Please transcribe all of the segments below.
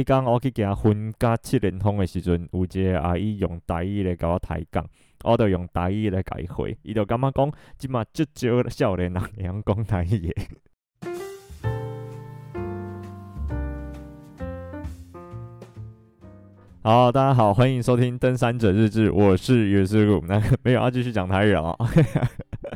迄天我去行分加七连通的时阵，有一个阿姨用台语来甲我抬杠，我就用台语来改回，伊就感觉讲，即马足少少年人会晓讲台语的。好，大家好，欢迎收听《登山者日志》，我是岳师傅。那没有要继续讲台语了？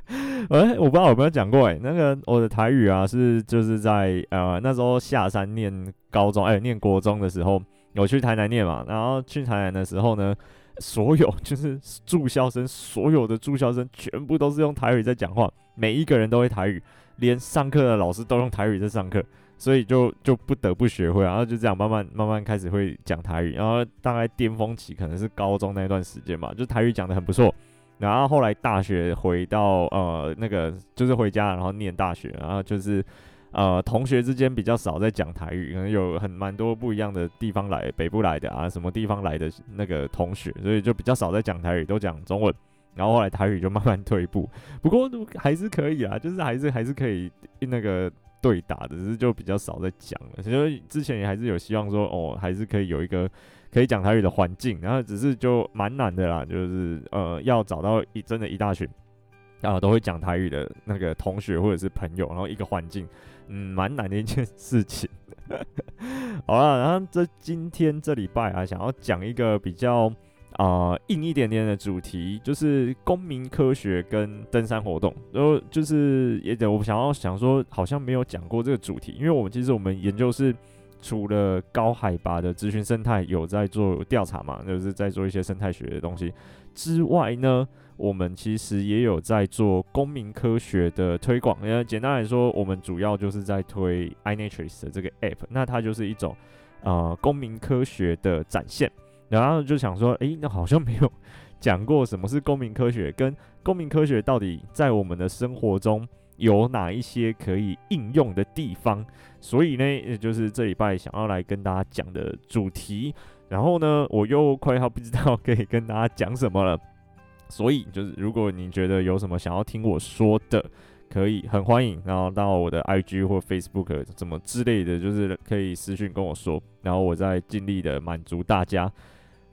哎，我不知道有没有讲过哎，那个我的台语啊，是就是在呃那时候下山念高中，哎，念国中的时候，有去台南念嘛。然后去台南的时候呢，所有 就是住校生，所有的住校生全部都是用台语在讲话，每一个人都会台语，连上课的老师都用台语在上课。所以就就不得不学会，然后就这样慢慢慢慢开始会讲台语，然后大概巅峰期可能是高中那段时间吧，就台语讲得很不错。然后后来大学回到呃那个就是回家，然后念大学，然后就是呃同学之间比较少在讲台语，可能有很蛮多不一样的地方来，北部来的啊，什么地方来的那个同学，所以就比较少在讲台语，都讲中文。然后后来台语就慢慢退步，不过还是可以啊，就是还是还是可以那个。对打的，只是就比较少在讲了。其实之前也还是有希望说，哦，还是可以有一个可以讲台语的环境，然后只是就蛮难的啦，就是呃，要找到一真的一大群啊都会讲台语的那个同学或者是朋友，然后一个环境，嗯，蛮难的一件事情。好了，然后这今天这礼拜啊，想要讲一个比较。啊、硬一点点的主题就是公民科学跟登山活动，然后就是也得我想要想说，好像没有讲过这个主题，因为我们其实我们研究是除了高海拔的咨询生态有在做调查嘛，就是在做一些生态学的东西之外呢，我们其实也有在做公民科学的推广。呃，简单来说，我们主要就是在推 iNaturalist 的这个 app，那它就是一种呃公民科学的展现。然后就想说，诶，那好像没有讲过什么是公民科学，跟公民科学到底在我们的生活中有哪一些可以应用的地方。所以呢，也就是这礼拜想要来跟大家讲的主题。然后呢，我又快要不知道可以跟大家讲什么了。所以就是，如果你觉得有什么想要听我说的，可以很欢迎，然后到我的 IG 或 Facebook 怎么之类的，就是可以私讯跟我说，然后我再尽力的满足大家。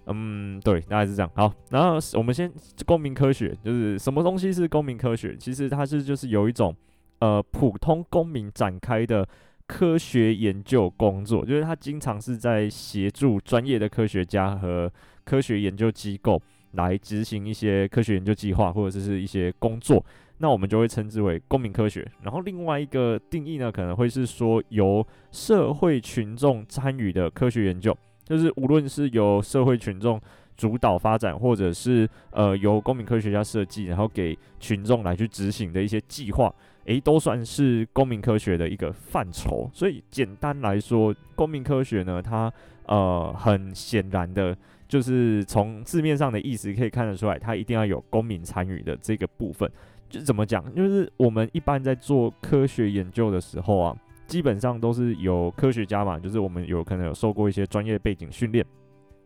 嗯，对，大概是这样。好，然后我们先公民科学，就是什么东西是公民科学？其实它是就是有一种呃普通公民展开的科学研究工作，就是它经常是在协助专业的科学家和科学研究机构来执行一些科学研究计划或者是一些工作，那我们就会称之为公民科学。然后另外一个定义呢，可能会是说由社会群众参与的科学研究。就是无论是由社会群众主导发展，或者是呃由公民科学家设计，然后给群众来去执行的一些计划，诶，都算是公民科学的一个范畴。所以简单来说，公民科学呢，它呃很显然的，就是从字面上的意思可以看得出来，它一定要有公民参与的这个部分。就怎么讲？就是我们一般在做科学研究的时候啊。基本上都是有科学家嘛，就是我们有可能有受过一些专业背景训练，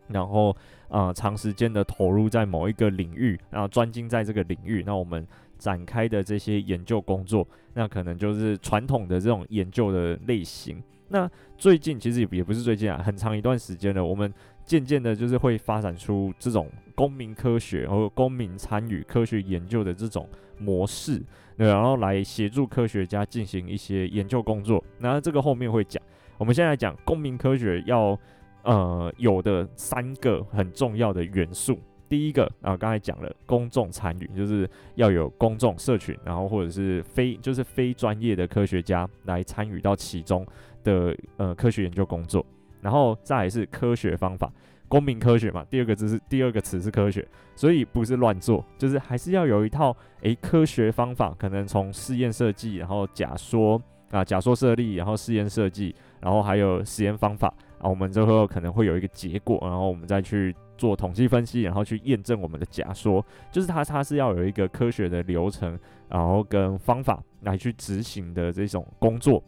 然后啊、呃、长时间的投入在某一个领域，然后专精在这个领域，那我们展开的这些研究工作，那可能就是传统的这种研究的类型。那最近其实也也不是最近啊，很长一段时间了，我们渐渐的就是会发展出这种公民科学和公民参与科学研究的这种模式。对，然后来协助科学家进行一些研究工作。那这个后面会讲。我们现在讲公民科学要呃有的三个很重要的元素。第一个啊，刚才讲了公众参与，就是要有公众社群，然后或者是非就是非专业的科学家来参与到其中的呃科学研究工作。然后再来是科学方法。公民科学嘛，第二个字是第二个词是科学，所以不是乱做，就是还是要有一套诶、科学方法，可能从试验设计，然后假说啊，假说设立，然后试验设计，然后还有实验方法啊，我们最后可能会有一个结果，然后我们再去做统计分析，然后去验证我们的假说，就是它它是要有一个科学的流程，然后跟方法来去执行的这种工作，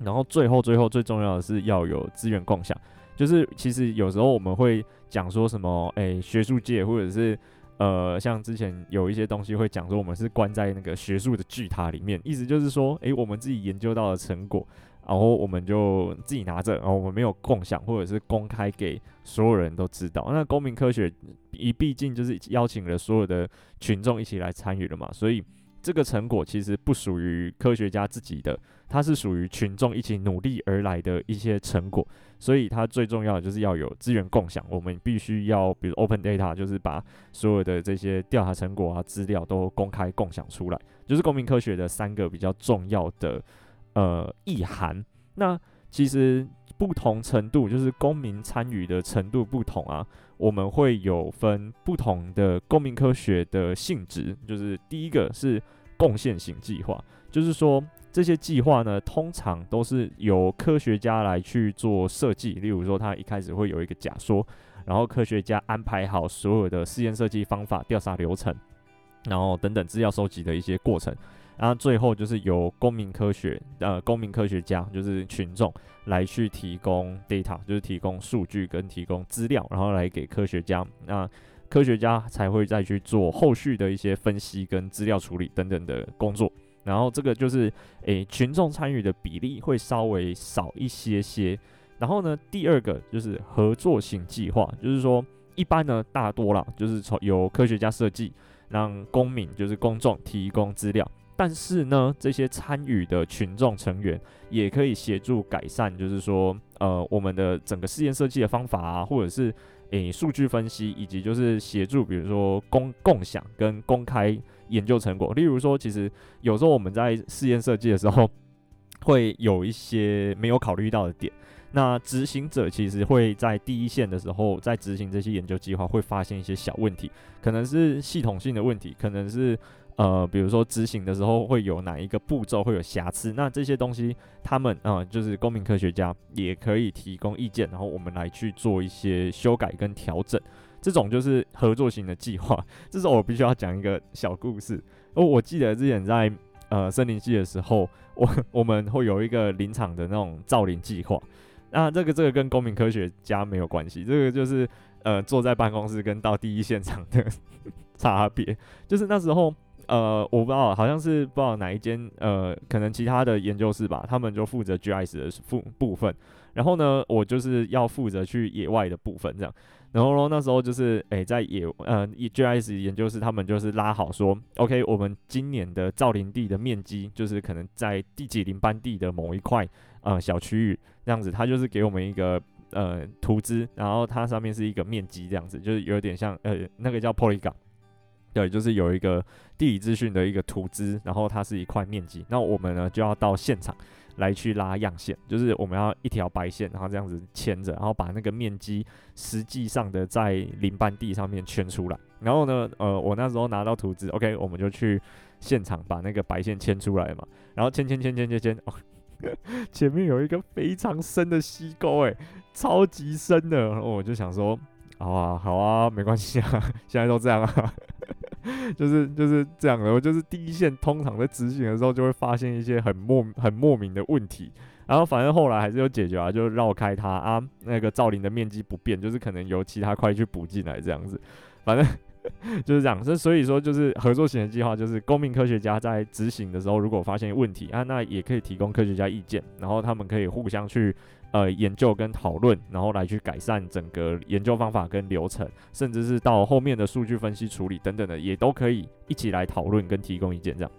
然后最后最后最重要的是要有资源共享。就是其实有时候我们会讲说什么，诶、学术界或者是呃，像之前有一些东西会讲说我们是关在那个学术的巨塔里面，意思就是说，诶、我们自己研究到的成果然后我们就自己拿着，然后我们没有共享或者是公开给所有人都知道。那公民科学一毕竟就是邀请了所有的群众一起来参与了嘛，所以这个成果其实不属于科学家自己的，它是属于群众一起努力而来的一些成果。所以它最重要的就是要有资源共享，我们必须要比如 open data，就是把所有的这些调查成果啊、资料都公开共享出来，就是公民科学的三个比较重要的呃意涵。那其实不同程度，就是公民参与的程度不同啊，我们会有分不同的公民科学的性质，就是第一个是贡献型计划，就是说。这些计划呢，通常都是由科学家来去做设计。例如说，他一开始会有一个假说，然后科学家安排好所有的试验设计方法、调查流程，然后等等资料收集的一些过程，然后最后就是由公民科学呃公民科学家，就是群众来去提供 data，就是提供数据跟提供资料，然后来给科学家，那科学家才会再去做后续的一些分析跟资料处理等等的工作。然后这个就是，诶，群众参与的比例会稍微少一些些。然后呢，第二个就是合作型计划，就是说一般呢，大多啦，就是从由科学家设计，让公民就是公众提供资料。但是呢，这些参与的群众成员也可以协助改善，就是说，呃，我们的整个试验设计的方法啊，或者是诶数据分析，以及就是协助，比如说公共享跟公开。研究成果，例如说，其实有时候我们在试验设计的时候，会有一些没有考虑到的点。那执行者其实会在第一线的时候，在执行这些研究计划，会发现一些小问题，可能是系统性的问题，可能是呃，比如说执行的时候会有哪一个步骤会有瑕疵。那这些东西，他们啊、就是公民科学家也可以提供意见，然后我们来去做一些修改跟调整。这种就是合作型的计划。这时候我必须要讲一个小故事。哦，我记得之前在呃森林系的时候，我我们会有一个林场的那种造林计划。那这个这个跟公民科学家没有关系，这个就是呃坐在办公室跟到第一现场的 差别。就是那时候呃我不知道，好像是不知道哪一间呃可能其他的研究室吧，他们就负责 GIS 的部部分。然后呢，我就是要负责去野外的部分这样。然后呢，那时候就是，诶，在野，呃，GIS 研究室他们就是拉好说，OK，我们今年的造林地的面积就是可能在第几林班地的某一块，呃，小区域这样子，他就是给我们一个呃图资，然后它上面是一个面积这样子，就是有点像，呃，那个叫 Polygon，对，就是有一个地理资讯的一个图资，然后它是一块面积，那我们呢就要到现场。来去拉样线，就是我们要一条白线，然后这样子牵着，然后把那个面积实际上的在林班地上面圈出来。然后呢，呃，我那时候拿到图纸，OK，我们就去现场把那个白线牵出来嘛。然后牵牵牵牵牵牵，前面有一个非常深的溪沟，诶，超级深的。然后我就想说，好啊，好啊，没关系啊，现在都这样啊。就是就是这样的，我就是第一线，通常在执行的时候就会发现一些很莫很莫名的问题，然后反正后来还是有解决啊，就绕开它啊，那个造林的面积不变，就是可能由其他块去补进来这样子，反正 就是这样。所所以说，就是合作型的计划，就是公民科学家在执行的时候，如果发现问题啊，那也可以提供科学家意见，然后他们可以互相去。呃，研究跟讨论，然后来去改善整个研究方法跟流程，甚至是到后面的数据分析处理等等的，也都可以一起来讨论跟提供意见。这样，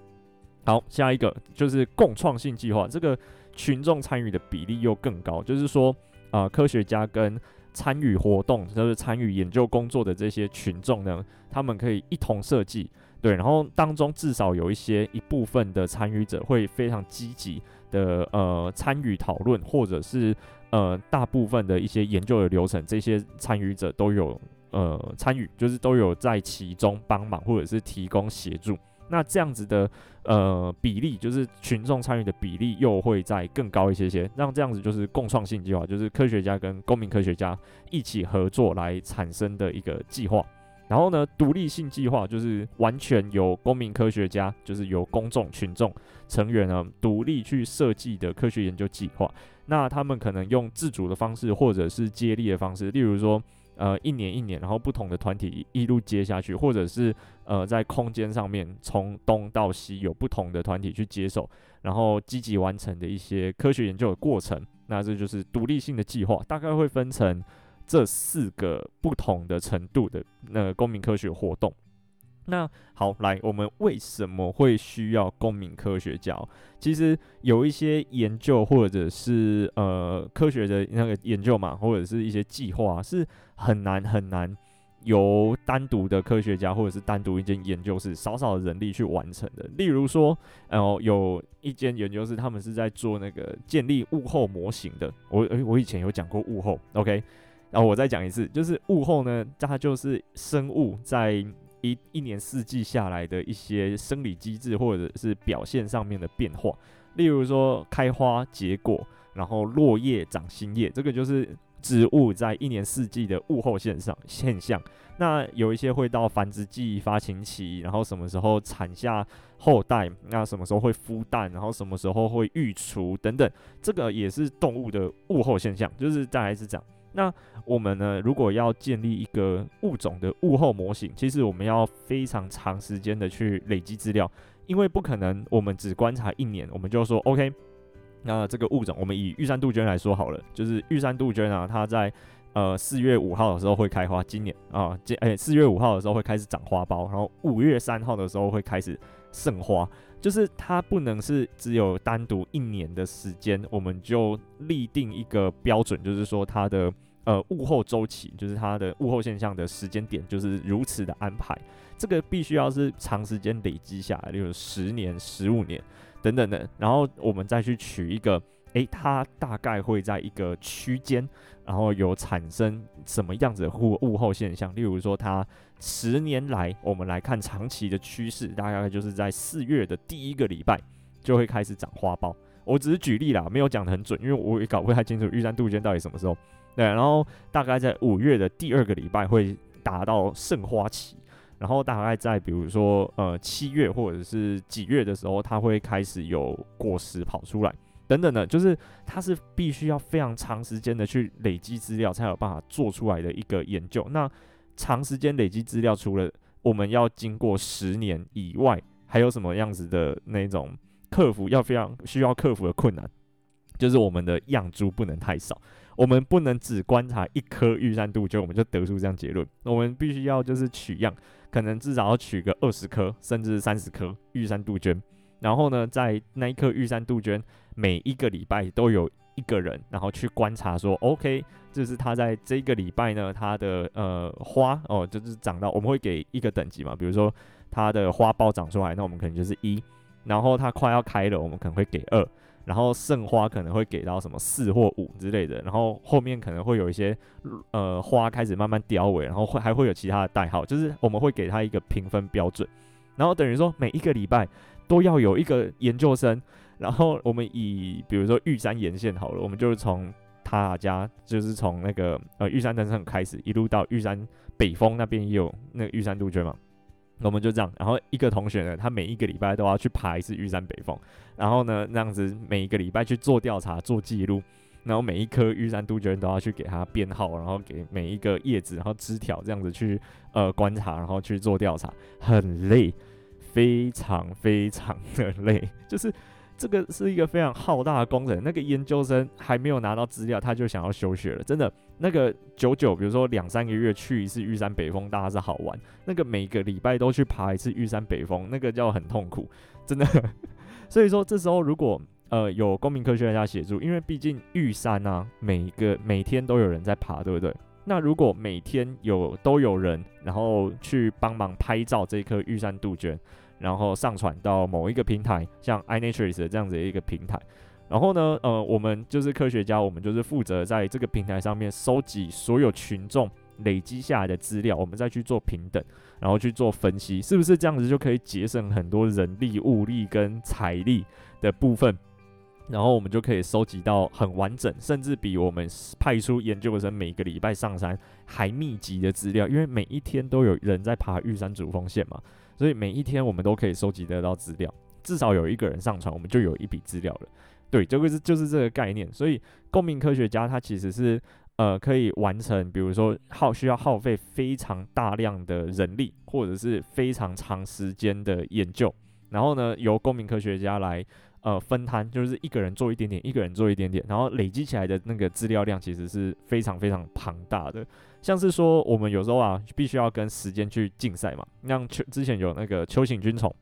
好，下一个就是共创性计划，这个群众参与的比例又更高，就是说，啊、科学家跟参与活动，就是参与研究工作的这些群众呢，他们可以一同设计，对，然后当中至少有一些一部分的参与者会非常积极。的呃参与讨论，或者是呃大部分的一些研究的流程，这些参与者都有呃参与，就是都有在其中帮忙或者是提供协助。那这样子的呃比例，就是群众参与的比例又会再更高一些些。让这样子就是共创性计划，就是科学家跟公民科学家一起合作来产生的一个计划。然后呢，独立性计划就是完全由公民科学家，就是由公众群众成员呢独立去设计的科学研究计划。那他们可能用自主的方式，或者是接力的方式，例如说，呃一年一年，然后不同的团体一路接下去，或者是呃在空间上面从东到西有不同的团体去接手，然后积极完成的一些科学研究的过程。那这就是独立性的计划，大概会分成这四个不同的程度的那个公民科学活动。那好，来，我们为什么会需要公民科学家？其实有一些研究或者是呃科学的那个研究嘛，或者是一些计划，是很难很难由单独的科学家或者是单独一间研究室少少的人力去完成的。例如说，呃，有一间研究室，他们是在做那个建立物候模型的。我诶，我以前有讲过物候，OK，然后我再讲一次，就是物候呢，它就是生物在。一一年四季下来的一些生理机制或者是表现上面的变化，例如说开花结果，然后落叶长新叶，这个就是植物在一年四季的物候现象现象。那有一些会到繁殖季发情期，然后什么时候产下后代，那什么时候会孵蛋，然后什么时候会育雏等等，这个也是动物的物候现象，就是再来是这样。那我们呢，如果要建立一个物种的物候模型，其实我们要非常长时间的去累积资料，因为不可能我们只观察一年，我们就说 OK。那这个物种，我们以玉山杜鹃来说好了，就是玉山杜鹃啊，它在呃四月五号的时候会开花，今年啊，今哎四月五号的时候会开始长花苞，然后五月三号的时候会开始盛花。就是它不能是只有单独一年的时间，我们就立定一个标准，就是说它的呃物候周期，就是它的物候现象的时间点，就是如此的安排。这个必须要是长时间累积下来，例如十年、十五年等等的，然后我们再去取一个。诶，它大概会在一个区间，然后有产生什么样子的物物候现象？例如说，它十年来，我们来看长期的趋势，大概就是在四月的第一个礼拜就会开始长花苞。我只是举例啦，没有讲得很准，因为我也搞不太清楚玉山杜鹃到底什么时候。对，然后大概在五月的第二个礼拜会达到盛花期，然后大概在比如说呃七月或者是几月的时候，它会开始有果实跑出来。等等的，就是它是必须要非常长时间的去累积资料，才有办法做出来的一个研究。那长时间累积资料，除了我们要经过十年以外，还有什么样子的那种克服要非常需要克服的困难？就是我们的样株不能太少，我们不能只观察一颗玉山杜鹃，我们就得出这样结论。我们必须要就是取样，可能至少要取个二十颗甚至三十颗玉山杜鹃。然后呢，在那一颗玉山杜鹃，每一个礼拜都有一个人，然后去观察说，OK，就是他在这个礼拜呢，他的呃花哦，就是长到我们会给一个等级嘛，比如说它的花苞长出来，那我们可能就是一，然后它快要开了，我们可能会给二，然后盛花可能会给到什么四或五之类的，然后后面可能会有一些呃花开始慢慢凋萎，然后会还会有其他的代号，就是我们会给他一个评分标准，然后等于说每一个礼拜。都要有一个研究生，然后我们以比如说玉山沿线好了，我们就是从他家，就是从那个呃玉山登山开始，一路到玉山北峰那边也有那个玉山杜鹃嘛，我们就这样，然后一个同学呢，他每一个礼拜都要去爬一次玉山北峰，然后呢那样子每一个礼拜去做调查、做记录，然后每一颗玉山杜鹃都要去给它编号，然后给每一个叶子、然后枝条这样子去呃观察，然后去做调查，很累。非常非常的累，就是这个是一个非常浩大的工程。那个研究生还没有拿到资料，他就想要休学了。真的，那个久久，比如说两三个月去一次玉山北峰，大家是好玩。那个每个礼拜都去爬一次玉山北峰，那个叫很痛苦，真的。所以说，这时候如果呃有公民科学家协助，因为毕竟玉山啊，每一个每天都有人在爬，对不对？那如果每天有都有人，然后去帮忙拍照这颗玉山杜鹃，然后上传到某一个平台，像 iNaturalist 这样子的一个平台，然后呢，呃，我们就是科学家，我们就是负责在这个平台上面收集所有群众累积下来的资料，我们再去做评等，然后去做分析，是不是这样子就可以节省很多人力、物力跟财力的部分？然后我们就可以收集到很完整，甚至比我们派出研究生每个礼拜上山还密集的资料，因为每一天都有人在爬玉山主峰线嘛，所以每一天我们都可以收集得到资料，至少有一个人上传，我们就有一笔资料了。对，这个是就是这个概念。所以公民科学家他其实是呃可以完成，比如说耗需要耗费非常大量的人力，或者是非常长时间的研究，然后呢，由公民科学家来呃分摊，就是一个人做一点点，一个人做一点点，然后累积起来的那个资料量其实是非常非常庞大的。像是说我们有时候啊，必须要跟时间去竞赛嘛，像秋之前有那个秋行军虫，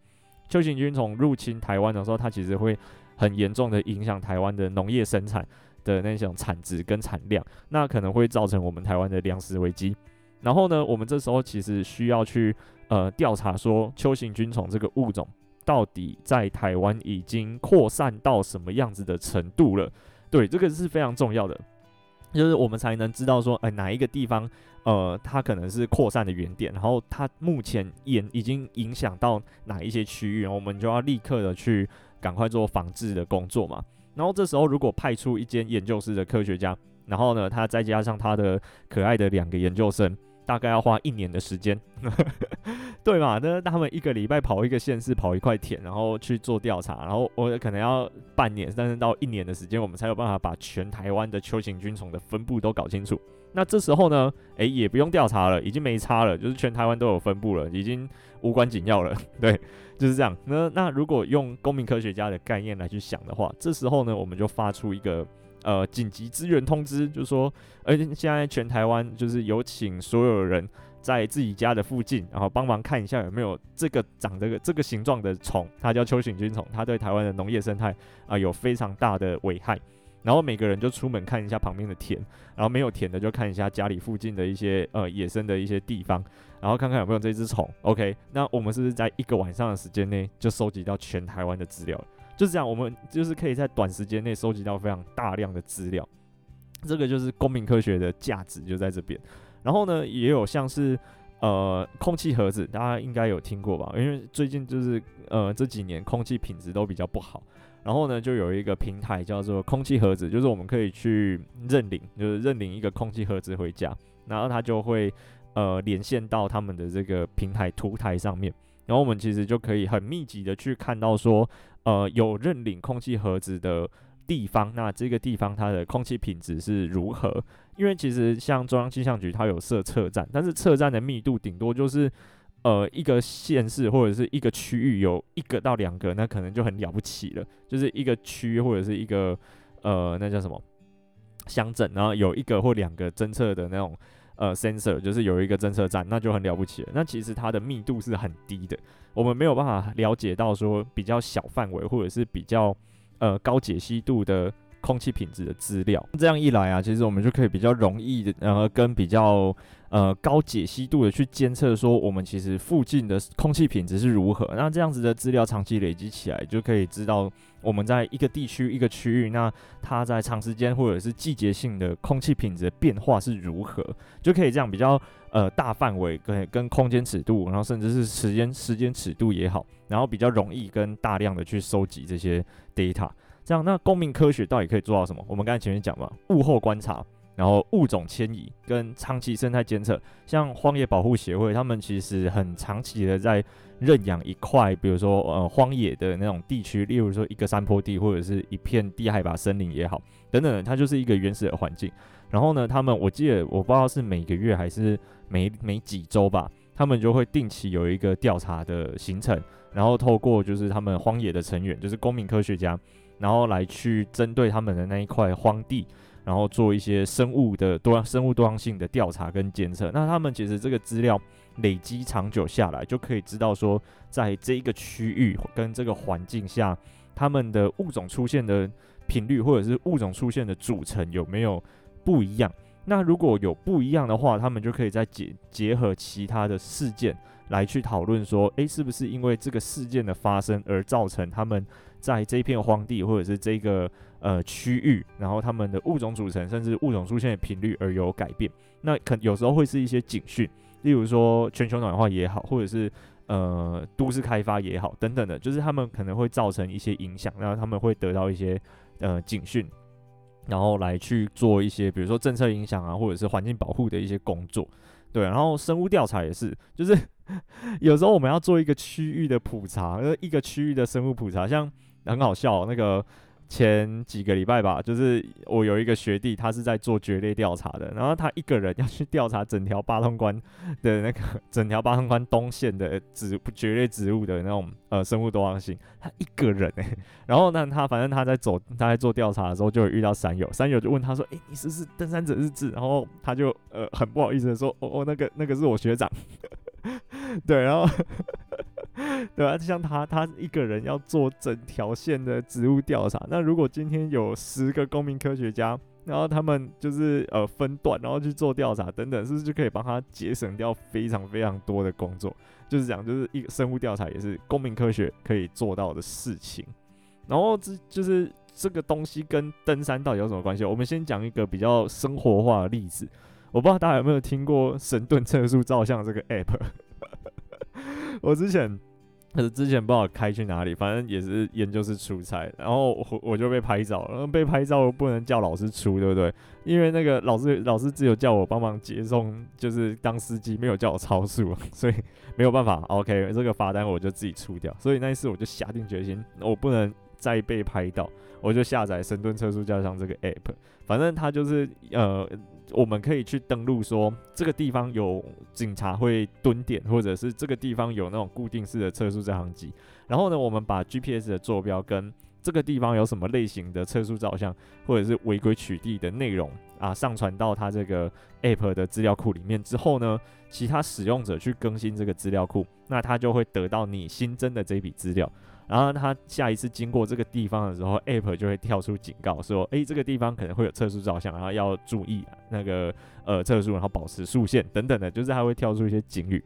秋行军虫入侵台湾的时候，它其实会很严重的影响台湾的农业生产的那种产值跟产量，那可能会造成我们台湾的粮食危机。然后呢，我们这时候其实需要去呃调查说，秋行军虫这个物种到底在台湾已经扩散到什么样子的程度了？对，这个是非常重要的，就是我们才能知道说，哎、哪一个地方呃它可能是扩散的原点，然后它目前也已经影响到哪一些区域，我们就要立刻的去赶快做防治的工作嘛。然后这时候，如果派出一间研究室的科学家，然后呢，他再加上他的可爱的两个研究生，大概要花一年的时间，对嘛？那他们一个礼拜跑一个县市，跑一块田，然后去做调查，然后我可能要半年，甚至到一年的时间，我们才有办法把全台湾的秋行菌虫的分布都搞清楚。那这时候呢，诶，也不用调查了，已经没差了，就是全台湾都有分布了，已经无关紧要了，对。就是这样。那那如果用公民科学家的概念来去想的话，这时候呢，我们就发出一个呃紧急支援通知，就是说，而且现在全台湾就是有请所有人在自己家的附近，然后帮忙看一下有没有这个长这个这个形状的虫，它叫秋行军虫，它对台湾的农业生态啊、有非常大的危害。然后每个人就出门看一下旁边的田，然后没有田的就看一下家里附近的一些呃野生的一些地方。然后看看有没有这只虫，OK？那我们是不是在一个晚上的时间内就收集到全台湾的资料了？就是这样，我们就是可以在短时间内收集到非常大量的资料。这个就是公民科学的价值就在这边。然后呢，也有像是呃空气盒子，大家应该有听过吧？因为最近就是呃这几年空气品质都比较不好。然后呢，就有一个平台叫做空气盒子，就是我们可以去认领，就是认领一个空气盒子回家，然后它就会。呃，连线到他们的这个平台图台上面，然后我们其实就可以很密集的去看到说，呃，有认领空气盒子的地方，那这个地方它的空气品质是如何？因为其实像中央气象局它有设测站，但是测站的密度顶多就是，呃，一个县市或者是一个区域有一个到两个，那可能就很了不起了，就是一个区或者是一个呃，那叫什么乡镇，然后有一个或两个侦测的那种。呃，sensor 就是有一个侦测站，那就很了不起了。那其实它的密度是很低的，我们没有办法了解到说比较小范围或者是比较呃高解析度的空气品质的资料。这样一来啊，其实我们就可以比较容易的，呃，跟比较。呃，高解析度的去监测，说我们其实附近的空气品质是如何。那这样子的资料长期累积起来，就可以知道我们在一个地区、一个区域，那它在长时间或者是季节性的空气品质的变化是如何，就可以这样比较呃大范围跟跟空间尺度，然后甚至是时间时间尺度也好，然后比较容易跟大量的去收集这些 data。这样，那公民科学到底可以做到什么？我们刚才前面讲嘛，物候观察。然后物种迁移跟长期生态监测，像荒野保护协会，他们其实很长期的在认养一块，比如说呃荒野的那种地区，例如说一个山坡地或者是一片低海拔森林也好，等等，它就是一个原始的环境。然后呢，他们我记得我不知道是每个月还是每每几周吧，他们就会定期有一个调查的行程，然后透过就是他们荒野的成员，就是公民科学家，然后来去针对他们的那一块荒地。然后做一些生物的多样生物多样性的调查跟监测，那他们其实这个资料累积长久下来，就可以知道说，在这一个区域跟这个环境下，他们的物种出现的频率或者是物种出现的组成有没有不一样？那如果有不一样的话，他们就可以再结结合其他的事件来去讨论说，诶，是不是因为这个事件的发生而造成他们在这一片荒地或者是这个。呃，区域，然后他们的物种组成，甚至物种出现的频率而有改变。那可有时候会是一些警讯，例如说全球暖化也好，或者是呃都市开发也好，等等的，就是他们可能会造成一些影响，然后他们会得到一些呃警讯，然后来去做一些，比如说政策影响啊，或者是环境保护的一些工作。对，然后生物调查也是，就是 有时候我们要做一个区域的普查，呃，一个区域的生物普查，像很好笑，那个。前几个礼拜吧，就是我有一个学弟，他是在做蕨类调查的，然后他一个人 要去调查整条八通关的那个整条八通关东线的植蕨类植物的那种呃生物多样性，他一个人哎、然后呢，他反正他在走他在做调查的时候，就有遇到山友，山友就问他说，哎、你是不是登山者日志？然后他就呃很不好意思的说，哦哦，那个那个是我学长，对，然后。对啊，就像他，他一个人要做整条线的植物调查。那如果今天有十个公民科学家，然后他们就是呃分段，然后去做调查等等，是不是就可以帮他节省掉非常非常多的工作？就是讲，就是一个生物调查也是公民科学可以做到的事情。然后这就是这个东西跟登山到底有什么关系？我们先讲一个比较生活化的例子。我不知道大家有没有听过神盾测速照相这个 app。我之前，可是之前不知道开去哪里，反正也是研究室出差，然后我我就被拍照了，然后被拍照不能叫老师出，对不对？因为那个老师老师只有叫我帮忙接送，就是当司机，没有叫我超速，所以没有办法。OK，这个罚单我就自己出掉。所以那一次我就下定决心，我不能再被拍到，我就下载神盾测速照相这个 app，反正它就是呃。我们可以去登录说这个地方有警察会蹲点，或者是这个地方有那种固定式的测速照相机。然后呢，我们把 GPS 的坐标跟这个地方有什么类型的测速照相，或者是违规取缔的内容啊，上传到它这个 App 的资料库里面之后呢，其他使用者去更新这个资料库，那他就会得到你新增的这笔资料。然后他下一次经过这个地方的时候，App 就会跳出警告说：“诶，这个地方可能会有测速照相，然后要注意那个呃测速，然后保持速限等等的，就是他会跳出一些警语。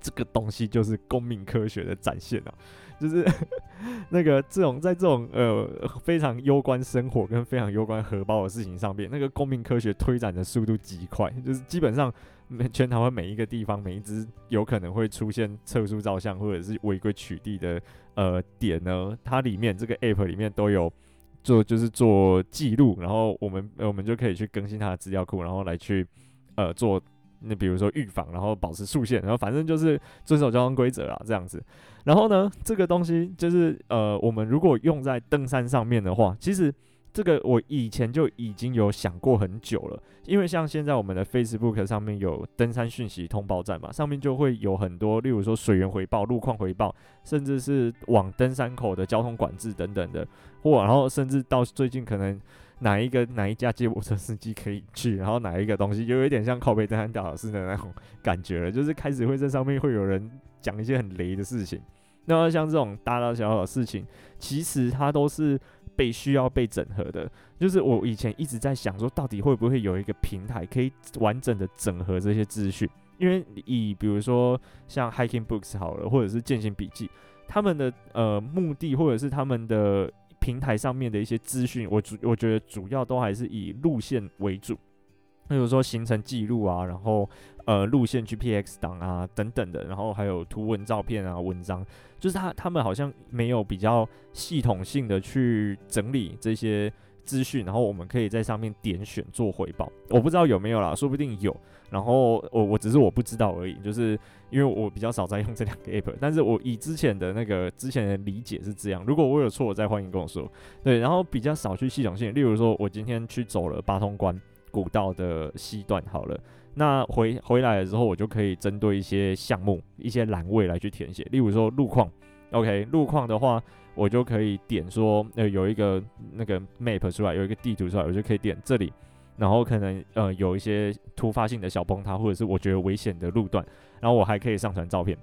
这个东西就是公民科学的展现啊，就是 那个这种在这种呃非常攸关生活跟非常攸关荷包的事情上面，那个公民科学推展的速度极快，就是基本上。”全台湾每一个地方，每一只有可能会出现测速照相或者是违规取缔的呃点呢，它里面这个 app 里面都有做，就是做记录，然后我们我们就可以去更新它的资料库，然后来去呃做那比如说预防，然后保持速限，然后反正就是遵守交通规则啊这样子。然后呢，这个东西就是呃我们如果用在登山上面的话，其实。这个我以前就已经有想过很久了，因为像现在我们的 Facebook 上面有登山讯息通报站嘛，上面就会有很多，例如说水源回报、路况回报，甚至是往登山口的交通管制等等的，或然后甚至到最近可能哪一个哪一家接驳车司机可以去，然后哪一个东西就有一点像靠背登山导师的那种感觉了，就是开始会在上面会有人讲一些很雷的事情。那么像这种大大小小的事情，其实它都是。被需要被整合的，就是我以前一直在想说，到底会不会有一个平台可以完整的整合这些资讯？因为以比如说像 Hiking Books 好了，或者是健行笔记，他们的呃目的或者是他们的平台上面的一些资讯，我主我觉得主要都还是以路线为主。比如说行程记录啊，然后呃路线 GPX 档啊等等的，然后还有图文照片啊文章，就是他他们好像没有比较系统性的去整理这些资讯，然后我们可以在上面点选做回报。我不知道有没有啦，说不定有。然后我我只是我不知道而已，就是因为我比较少在用这两个 app，但是我以之前的那个之前的理解是这样。如果我有错，我再欢迎跟我说。对，然后比较少去系统性，例如说我今天去走了八通关。古道的西段好了，那回回来了之后，我就可以针对一些项目、一些栏位来去填写。例如说路况，OK，路况的话，我就可以点说，呃，有一个那个 map 出来，有一个地图出来，我就可以点这里，然后可能呃有一些突发性的小崩塌，或者是我觉得危险的路段，然后我还可以上传照片，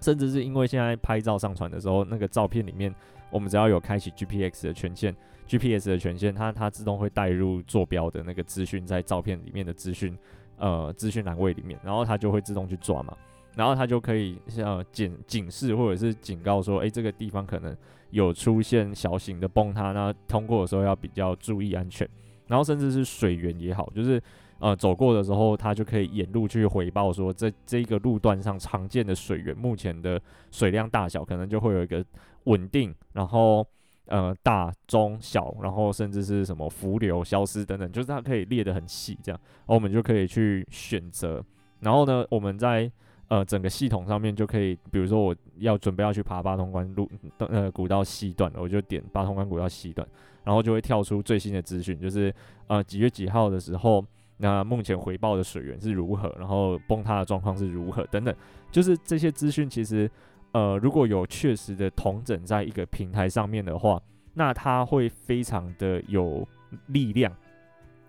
甚至是因为现在拍照上传的时候，那个照片里面，我们只要有开启 GPX 的权限。GPS 的权限，它它自动会带入坐标的那个资讯在照片里面的资讯，呃，资讯栏位里面，然后它就会自动去抓嘛，然后它就可以像警警示或者是警告说，诶、这个地方可能有出现小型的崩塌，那通过的时候要比较注意安全，然后甚至是水源也好，就是呃走过的时候，它就可以沿路去回报说，这这个路段上常见的水源目前的水量大小，可能就会有一个稳定，然后。呃，大、中、小，然后甚至是什么浮流、消失等等，就是它可以列得很细，这样，然后我们就可以去选择。然后呢，我们在呃整个系统上面就可以，比如说我要准备要去爬八通关路呃古道西段，我就点八通关古道西段，然后就会跳出最新的资讯，就是呃几月几号的时候，那目前回报的水源是如何，然后崩塌的状况是如何等等，就是这些资讯其实呃如果有确实的同整在一个平台上面的话，那它会非常的有力量。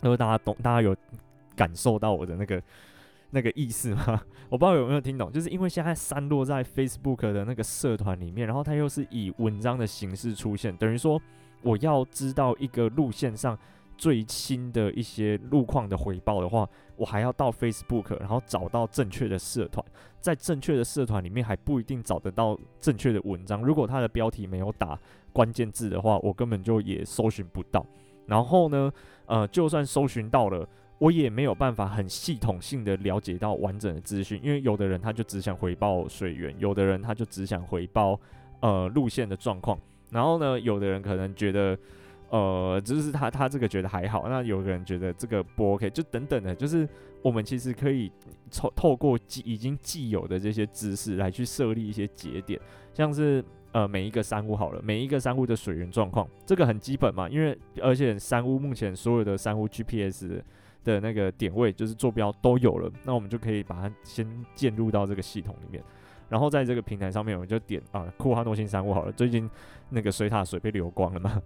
因为大家懂，大家有感受到我的那个 那个意思吗？我不知道有没有听懂，就是因为现在散落在 Facebook 的那个社团里面，然后它又是以文章的形式出现，等于说我要知道一个路线上最新的一些路况的回报的话，我还要到 Facebook，然后找到正确的社团，在正确的社团里面还不一定找得到正确的文章。如果它的标题没有打关键字的话，我根本就也搜寻不到。然后呢，呃，就算搜寻到了，我也没有办法很系统性的了解到完整的资讯，因为有的人他就只想回报水源，有的人他就只想回报呃路线的状况，然后呢，有的人可能觉得，呃，就是他他这个觉得还好，那有的人觉得这个不 OK，就等等的，就是我们其实可以透透过既已经既有的这些知识来去设立一些节点，像是。呃，每一个山屋好了，每一个山屋的水源状况，这个很基本嘛，因为而且山屋目前所有的山屋 GPS 的那个点位就是坐标都有了，那我们就可以把它先建入到这个系统里面，然后在这个平台上面，我们就点啊，库哈诺新山屋好了，最近那个水塔水被流光了嘛，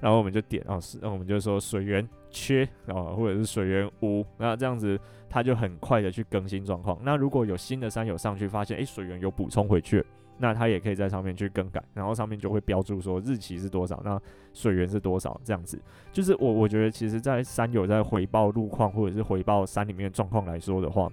然后我们就点啊，是，那我们就说水源缺啊，或者是水源无，那这样子它就很快的去更新状况。那如果有新的山友上去发现，诶，水源有补充回去。那它也可以在上面去更改，然后上面就会标注说日期是多少，那水源是多少，这样子。就是我我觉得，其实，在山友在回报路况或者是回报山里面的状况来说的话，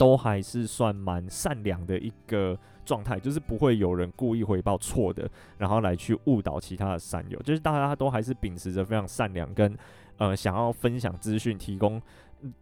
都还是算蛮善良的一个状态，就是不会有人故意回报错的，然后来去误导其他的山友。就是大家都还是秉持着非常善良跟呃想要分享资讯、提供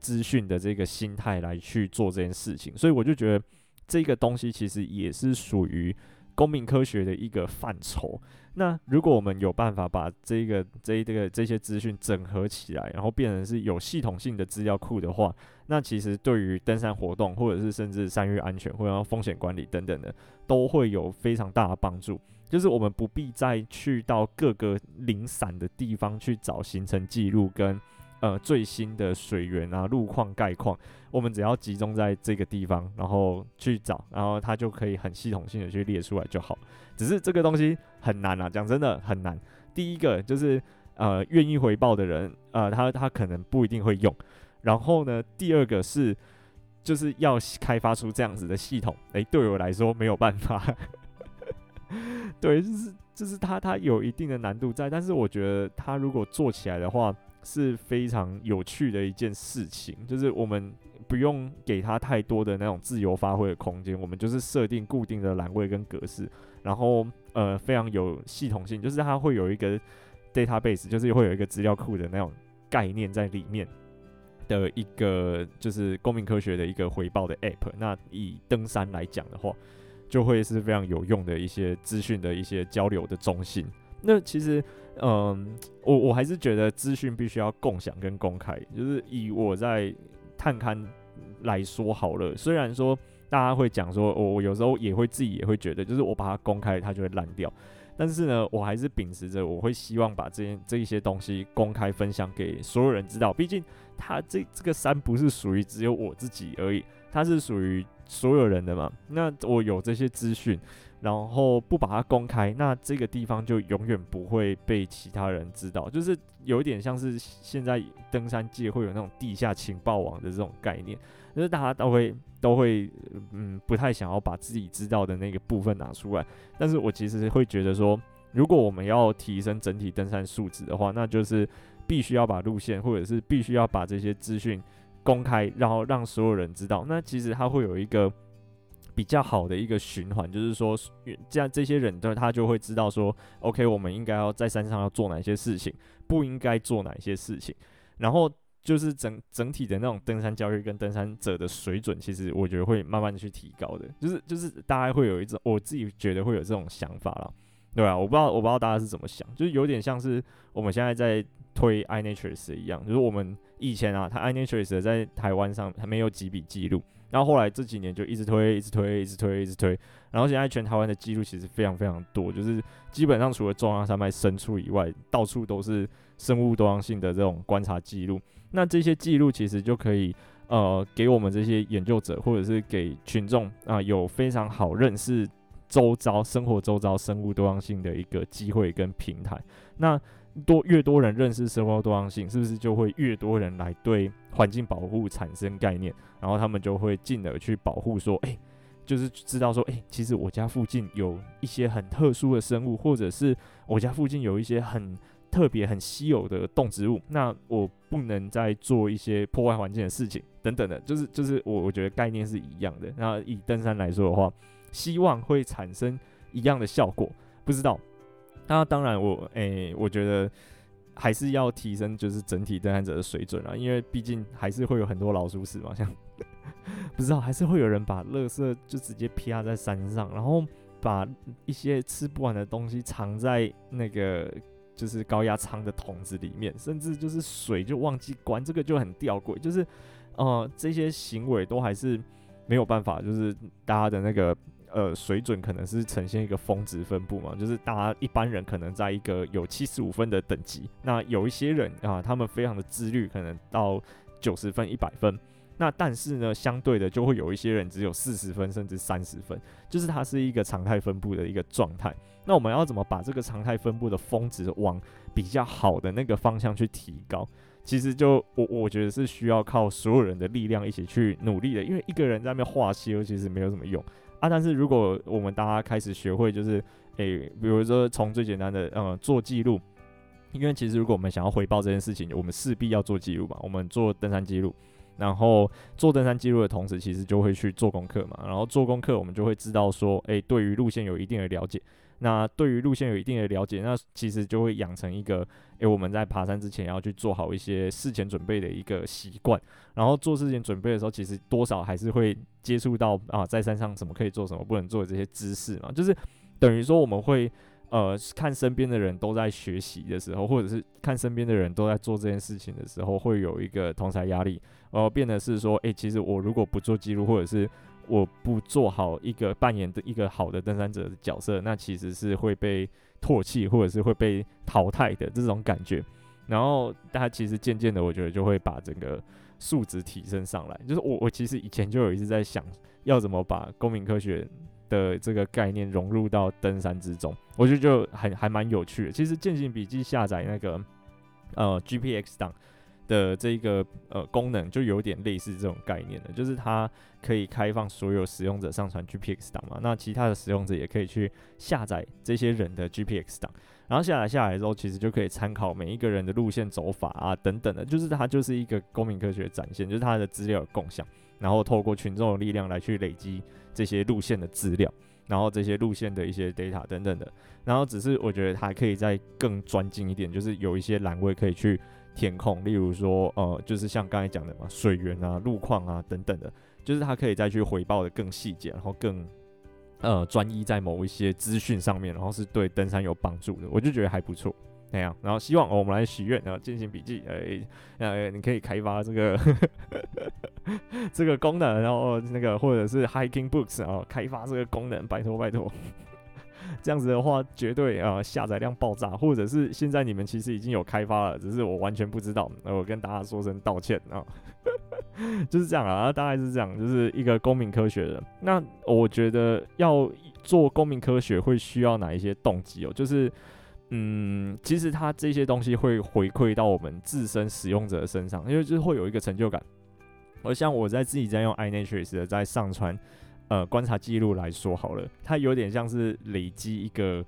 资讯的这个心态来去做这件事情，所以我就觉得。这个东西其实也是属于公民科学的一个范畴。那如果我们有办法把这个、这、这个、这些资讯整合起来，然后变成是有系统性的资料库的话，那其实对于登山活动，或者是甚至山域安全或者风险管理等等的，都会有非常大的帮助。就是我们不必再去到各个零散的地方去找行程记录跟。呃，最新的水源啊、路况概况，我们只要集中在这个地方，然后去找，然后它就可以很系统性的去列出来就好。只是这个东西很难啊，讲真的很难。第一个就是呃，愿意回报的人，呃，他他可能不一定会用。然后呢，第二个是就是要开发出这样子的系统，诶，对我来说没有办法。对，就是就是它它有一定的难度在，但是我觉得它如果做起来的话。是非常有趣的一件事情，就是我们不用给它太多的那种自由发挥的空间，我们就是设定固定的栏位跟格式，然后呃非常有系统性，就是它会有一个 database，就是会有一个资料库的那种概念在里面的一个就是公民科学的一个回报的 app。那以登山来讲的话，就会是非常有用的一些资讯的一些交流的中心。那其实，嗯，我我还是觉得资讯必须要共享跟公开。就是以我在探勘来说好了，虽然说大家会讲说，我有时候也会自己也会觉得，就是我把它公开，它就会烂掉。但是呢，我还是秉持着，我会希望把这些这一些东西公开分享给所有人知道。毕竟，它这这个山不是属于只有我自己而已，它是属于所有人的嘛。那我有这些资讯。然后不把它公开，那这个地方就永远不会被其他人知道。就是有一点像是现在登山界会有那种地下情报网的这种概念，就是大家都会都会嗯不太想要把自己知道的那个部分拿出来。但是我其实会觉得说，如果我们要提升整体登山素质的话，那就是必须要把路线或者是必须要把这些资讯公开，然后让所有人知道。那其实它会有一个。比较好的一个循环，就是说，这样这些人的他就会知道说，OK，我们应该要在山上要做哪些事情，不应该做哪些事情，然后就是整整体的那种登山教育跟登山者的水准，其实我觉得会慢慢的去提高的，就是就是大家会有一种，我自己觉得会有这种想法了，对吧？我不知道我不知道大家是怎么想，就是有点像是我们现在在推 iNature 一样，就是我们以前啊，他 iNature 在台湾上还没有几笔记录。然后后来这几年就一直推，一直推，一直推，一直推。然后现在全台湾的记录其实非常非常多，就是基本上除了中央山脉深处以外，到处都是生物多样性的这种观察记录。那这些记录其实就可以呃给我们这些研究者，或者是给群众啊、有非常好认识周遭生活周遭生物多样性的一个机会跟平台。那多越多人认识生物多样性，是不是就会越多人来对环境保护产生概念？然后他们就会进而去保护，说，哎、就是知道说，哎、其实我家附近有一些很特殊的生物，或者是我家附近有一些很特别、很稀有的动植物，那我不能再做一些破坏环境的事情，等等的，就是就是我我觉得概念是一样的。那以登山来说的话，希望会产生一样的效果，不知道。那当然我，诶，我觉得还是要提升，就是整体登山者的水准啊，因为毕竟还是会有很多老鼠屎嘛，像 不知道还是会有人把垃圾就直接披压在山上，然后把一些吃不完的东西藏在那个就是高压舱的桶子里面，甚至就是水就忘记关，这个就很吊诡，就是呃这些行为都还是没有办法，就是大家的那个。呃，水准可能是呈现一个峰值分布嘛，就是大家一般人可能在一个有七十五分的等级，那有一些人啊，他们非常的自律，可能到九十分、一百分，那但是呢，相对的就会有一些人只有四十分甚至三十分，就是它是一个常态分布的一个状态。那我们要怎么把这个常态分布的峰值往比较好的那个方向去提高？其实就我我觉得是需要靠所有人的力量一起去努力的，因为一个人在那边画西游其实没有什么用。啊，但是如果我们大家开始学会，就是，诶、比如说从最简单的，嗯，做记录，因为其实如果我们想要回报这件事情，我们势必要做记录嘛。我们做登山记录，然后做登山记录的同时，其实就会去做功课嘛。然后做功课，我们就会知道说，诶、对于路线有一定的了解。那对于路线有一定的了解，那其实就会养成一个，诶、我们在爬山之前要去做好一些事前准备的一个习惯。然后做事前准备的时候，其实多少还是会接触到啊，在山上什么可以做，什么不能做的这些知识嘛。就是等于说，我们会呃看身边的人都在学习的时候，或者是看身边的人都在做这件事情的时候，会有一个同侪压力，然后变得是说，诶、其实我如果不做记录，或者是我不做好一个扮演的一个好的登山者的角色，那其实是会被唾弃或者是会被淘汰的这种感觉。然后大家其实渐渐的，我觉得就会把整个素质提升上来。就是我我其实以前就有一直在想，要怎么把公民科学的这个概念融入到登山之中，我觉得就很还蛮有趣的。其实健行笔记下载那个呃 GPX 档。的这个呃功能就有点类似这种概念的，就是它可以开放所有使用者上传 GPX 档嘛，那其他的使用者也可以去下载这些人的 GPX 档，然后下载下来之后，其实就可以参考每一个人的路线走法啊等等的，就是它就是一个公民科学展现，就是它的资料共享，然后透过群众的力量来去累积这些路线的资料，然后这些路线的一些 data 等等的，然后只是我觉得它还可以再更专精一点，就是有一些栏位可以去。填空，例如说，呃，就是像刚才讲的嘛，水源啊、路况啊等等的，就是它可以再去回报的更细节，然后更呃专一在某一些资讯上面，然后是对登山有帮助的，我就觉得还不错那样。然后希望、我们来许愿，然后进行笔记，哎，呃，你可以开发这个 这个功能，然后那个或者是 Hiking Books 啊，开发这个功能，拜托拜托。这样子的话，绝对啊、呃、下载量爆炸，或者是现在你们其实已经有开发了，只是我完全不知道。那我跟大家说声道歉啊，就是这样啊，大概是这样，就是一个公民科学的。那我觉得要做公民科学会需要哪一些动机哦？就是嗯，其实它这些东西会回馈到我们自身使用者的身上，因为就是会有一个成就感。而像我在自己在用 iNaturalist 的在上传。呃，观察记录来说好了，它有点像是累积一个，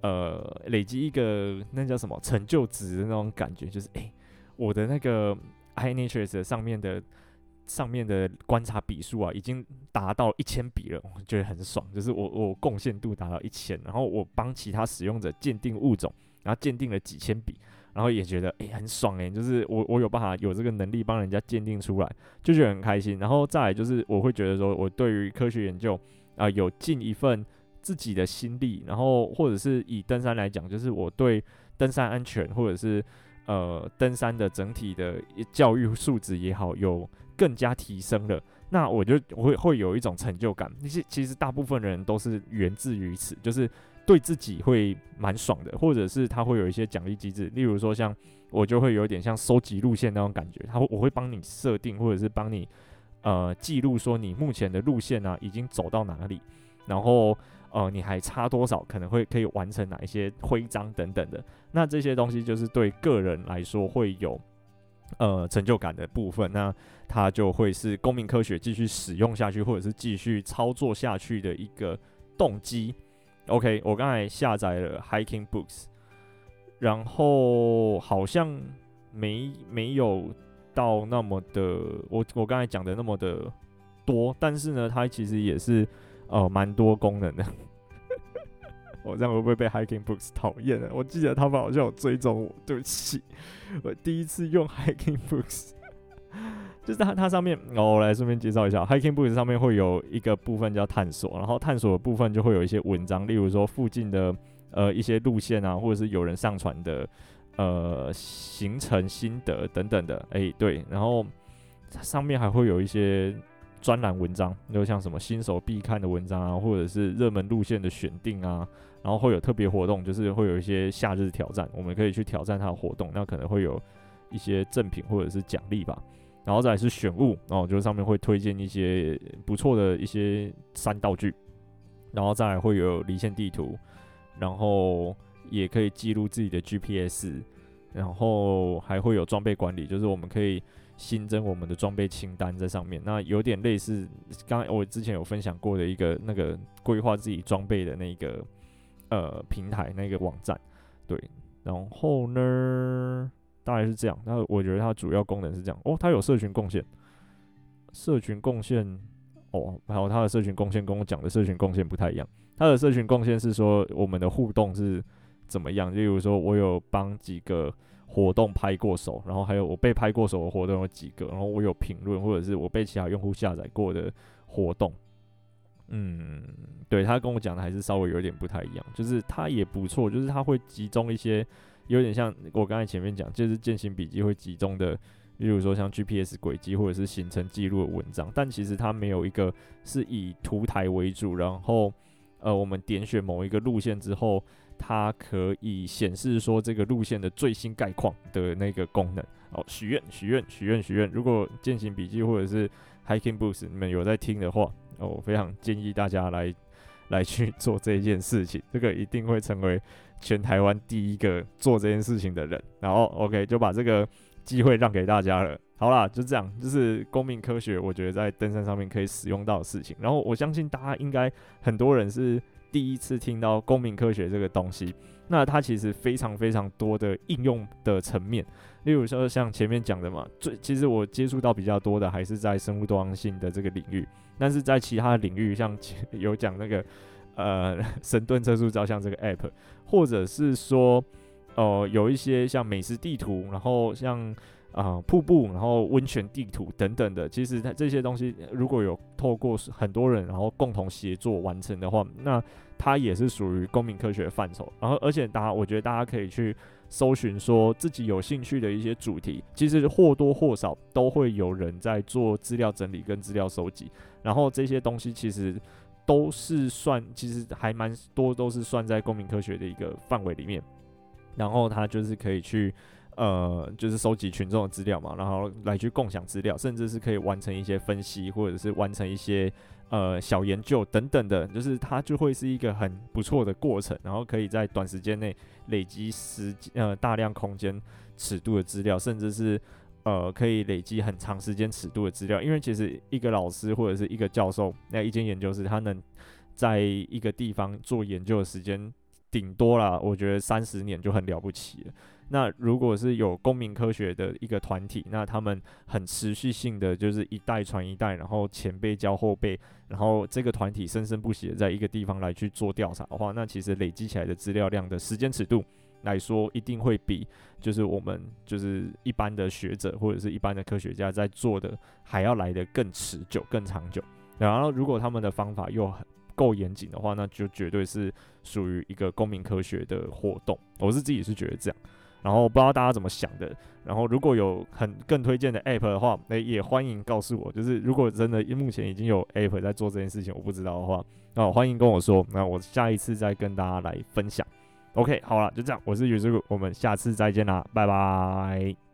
呃，累积一个那叫什么成就值的那种感觉，就是诶、我的那个 i natures 上面的上面的观察笔数啊，已经达到一千笔了，我觉得很爽，就是我我贡献度达到一千，然后我帮其他使用者鉴定物种，然后鉴定了几千笔。然后也觉得诶、很爽诶、就是我我有办法有这个能力帮人家鉴定出来，就觉得很开心。然后再来就是我会觉得说，我对于科学研究啊、有尽一份自己的心力，然后或者是以登山来讲，就是我对登山安全或者是呃登山的整体的教育素质也好，有更加提升了，那我就会会有一种成就感。那些其实大部分人都是源自于此，就是对自己会蛮爽的，或者是他会有一些奖励机制，例如说像我就会有点像收集路线那种感觉，他会我会帮你设定，或者是帮你呃记录说你目前的路线啊已经走到哪里，然后呃你还差多少，可能会可以完成哪一些徽章等等的。那这些东西就是对个人来说会有。呃，成就感的部分，那它就会是公民科学继续使用下去，或者是继续操作下去的一个动机。OK，我刚才下载了 Hiking Books，然后好像没没有到那么的，我我刚才讲的那么的多，但是呢，它其实也是呃蛮多功能的。我这样会不会被 Hiking Books 讨厌呢？我记得他们好像有追踪我，对不起，我第一次用 Hiking Books，就是它它上面，我来顺便介绍一下，Hiking Books 上面会有一个部分叫探索，然后探索的部分就会有一些文章，例如说附近的呃一些路线啊，或者是有人上传的呃行程心得等等的，哎、对，然后上面还会有一些。专栏文章，就像什么新手必看的文章啊，或者是热门路线的选定啊，然后会有特别活动，就是会有一些夏日挑战，我们可以去挑战它的活动，那可能会有一些赠品或者是奖励吧。然后再是选物，然后就上面会推荐一些不错的一些山道具，然后再会有离线地图，然后也可以记录自己的 GPS，然后还会有装备管理，就是我们可以。新增我们的装备清单在上面，那有点类似刚才我之前有分享过的一个那个规划自己装备的那个呃平台那个网站，对，然后呢大概是这样。那我觉得它主要功能是这样哦，它有社群贡献，社群贡献哦，还有它的社群贡献跟我讲的社群贡献不太一样。它的社群贡献是说我们的互动是怎么样，例如说我有帮几个。活动拍过手，然后还有我被拍过手的活动有几个，然后我有评论或者是我被其他用户下载过的活动，嗯，对，他跟我讲的还是稍微有点不太一样，就是他也不错，就是他会集中一些有点像我刚才前面讲，就是践行笔记会集中的，例如说像 GPS 轨迹或者是行程记录的文章，但其实它没有一个是以图台为主，然后呃，我们点选某一个路线之后。它可以显示说这个路线的最新概况的那个功能哦，许愿许愿许愿许愿。如果践行笔记或者是 Hiking Books 你们有在听的话，哦，我非常建议大家来来去做这件事情，这个一定会成为全台湾第一个做这件事情的人。然后 OK 就把这个机会让给大家了。好啦，就这样，就是公民科学，我觉得在登山上面可以使用到的事情。然后我相信大家应该很多人是。第一次听到公民科学这个东西，那它其实非常非常多的应用的层面，例如说像前面讲的嘛，最其实我接触到比较多的还是在生物多样性的这个领域，但是在其他的领域，像有讲那个呃 神盾测速照相这个 app，或者是说呃有一些像美食地图，然后像。啊、呃，瀑布，然后温泉地图等等的，其实它这些东西如果有透过很多人然后共同协作完成的话，那它也是属于公民科学范畴。然后，而且大家，我觉得大家可以去搜寻说自己有兴趣的一些主题，其实或多或少都会有人在做资料整理跟资料收集。然后这些东西其实都是算，其实还蛮多都是算在公民科学的一个范围里面。然后它就是可以去。呃，就是收集群众的资料嘛，然后来去共享资料，甚至是可以完成一些分析，或者是完成一些呃小研究等等的，就是它就会是一个很不错的过程，然后可以在短时间内累积时呃大量空间尺度的资料，甚至是呃可以累积很长时间尺度的资料，因为其实一个老师或者是一个教授，那一间研究室，他能在一个地方做研究的时间顶多啦，我觉得三十年就很了不起了。那如果是有公民科学的一个团体，那他们很持续性的就是一代传一代，然后前辈教后辈，然后这个团体生生不息的在一个地方来去做调查的话，那其实累积起来的资料量的时间尺度来说，一定会比就是我们就是一般的学者或者是一般的科学家在做的还要来得更持久、更长久。然后如果他们的方法又很够严谨的话，那就绝对是属于一个公民科学的活动。我是自己是觉得这样。然后不知道大家怎么想的。然后如果有很更推荐的 App 的话，那也欢迎告诉我。就是如果真的目前已经有 App 在做这件事情，我不知道的话，那欢迎跟我说。那我下一次再跟大家来分享。OK，好了，就这样。我是 Yuugo，，我们下次再见啦，拜拜。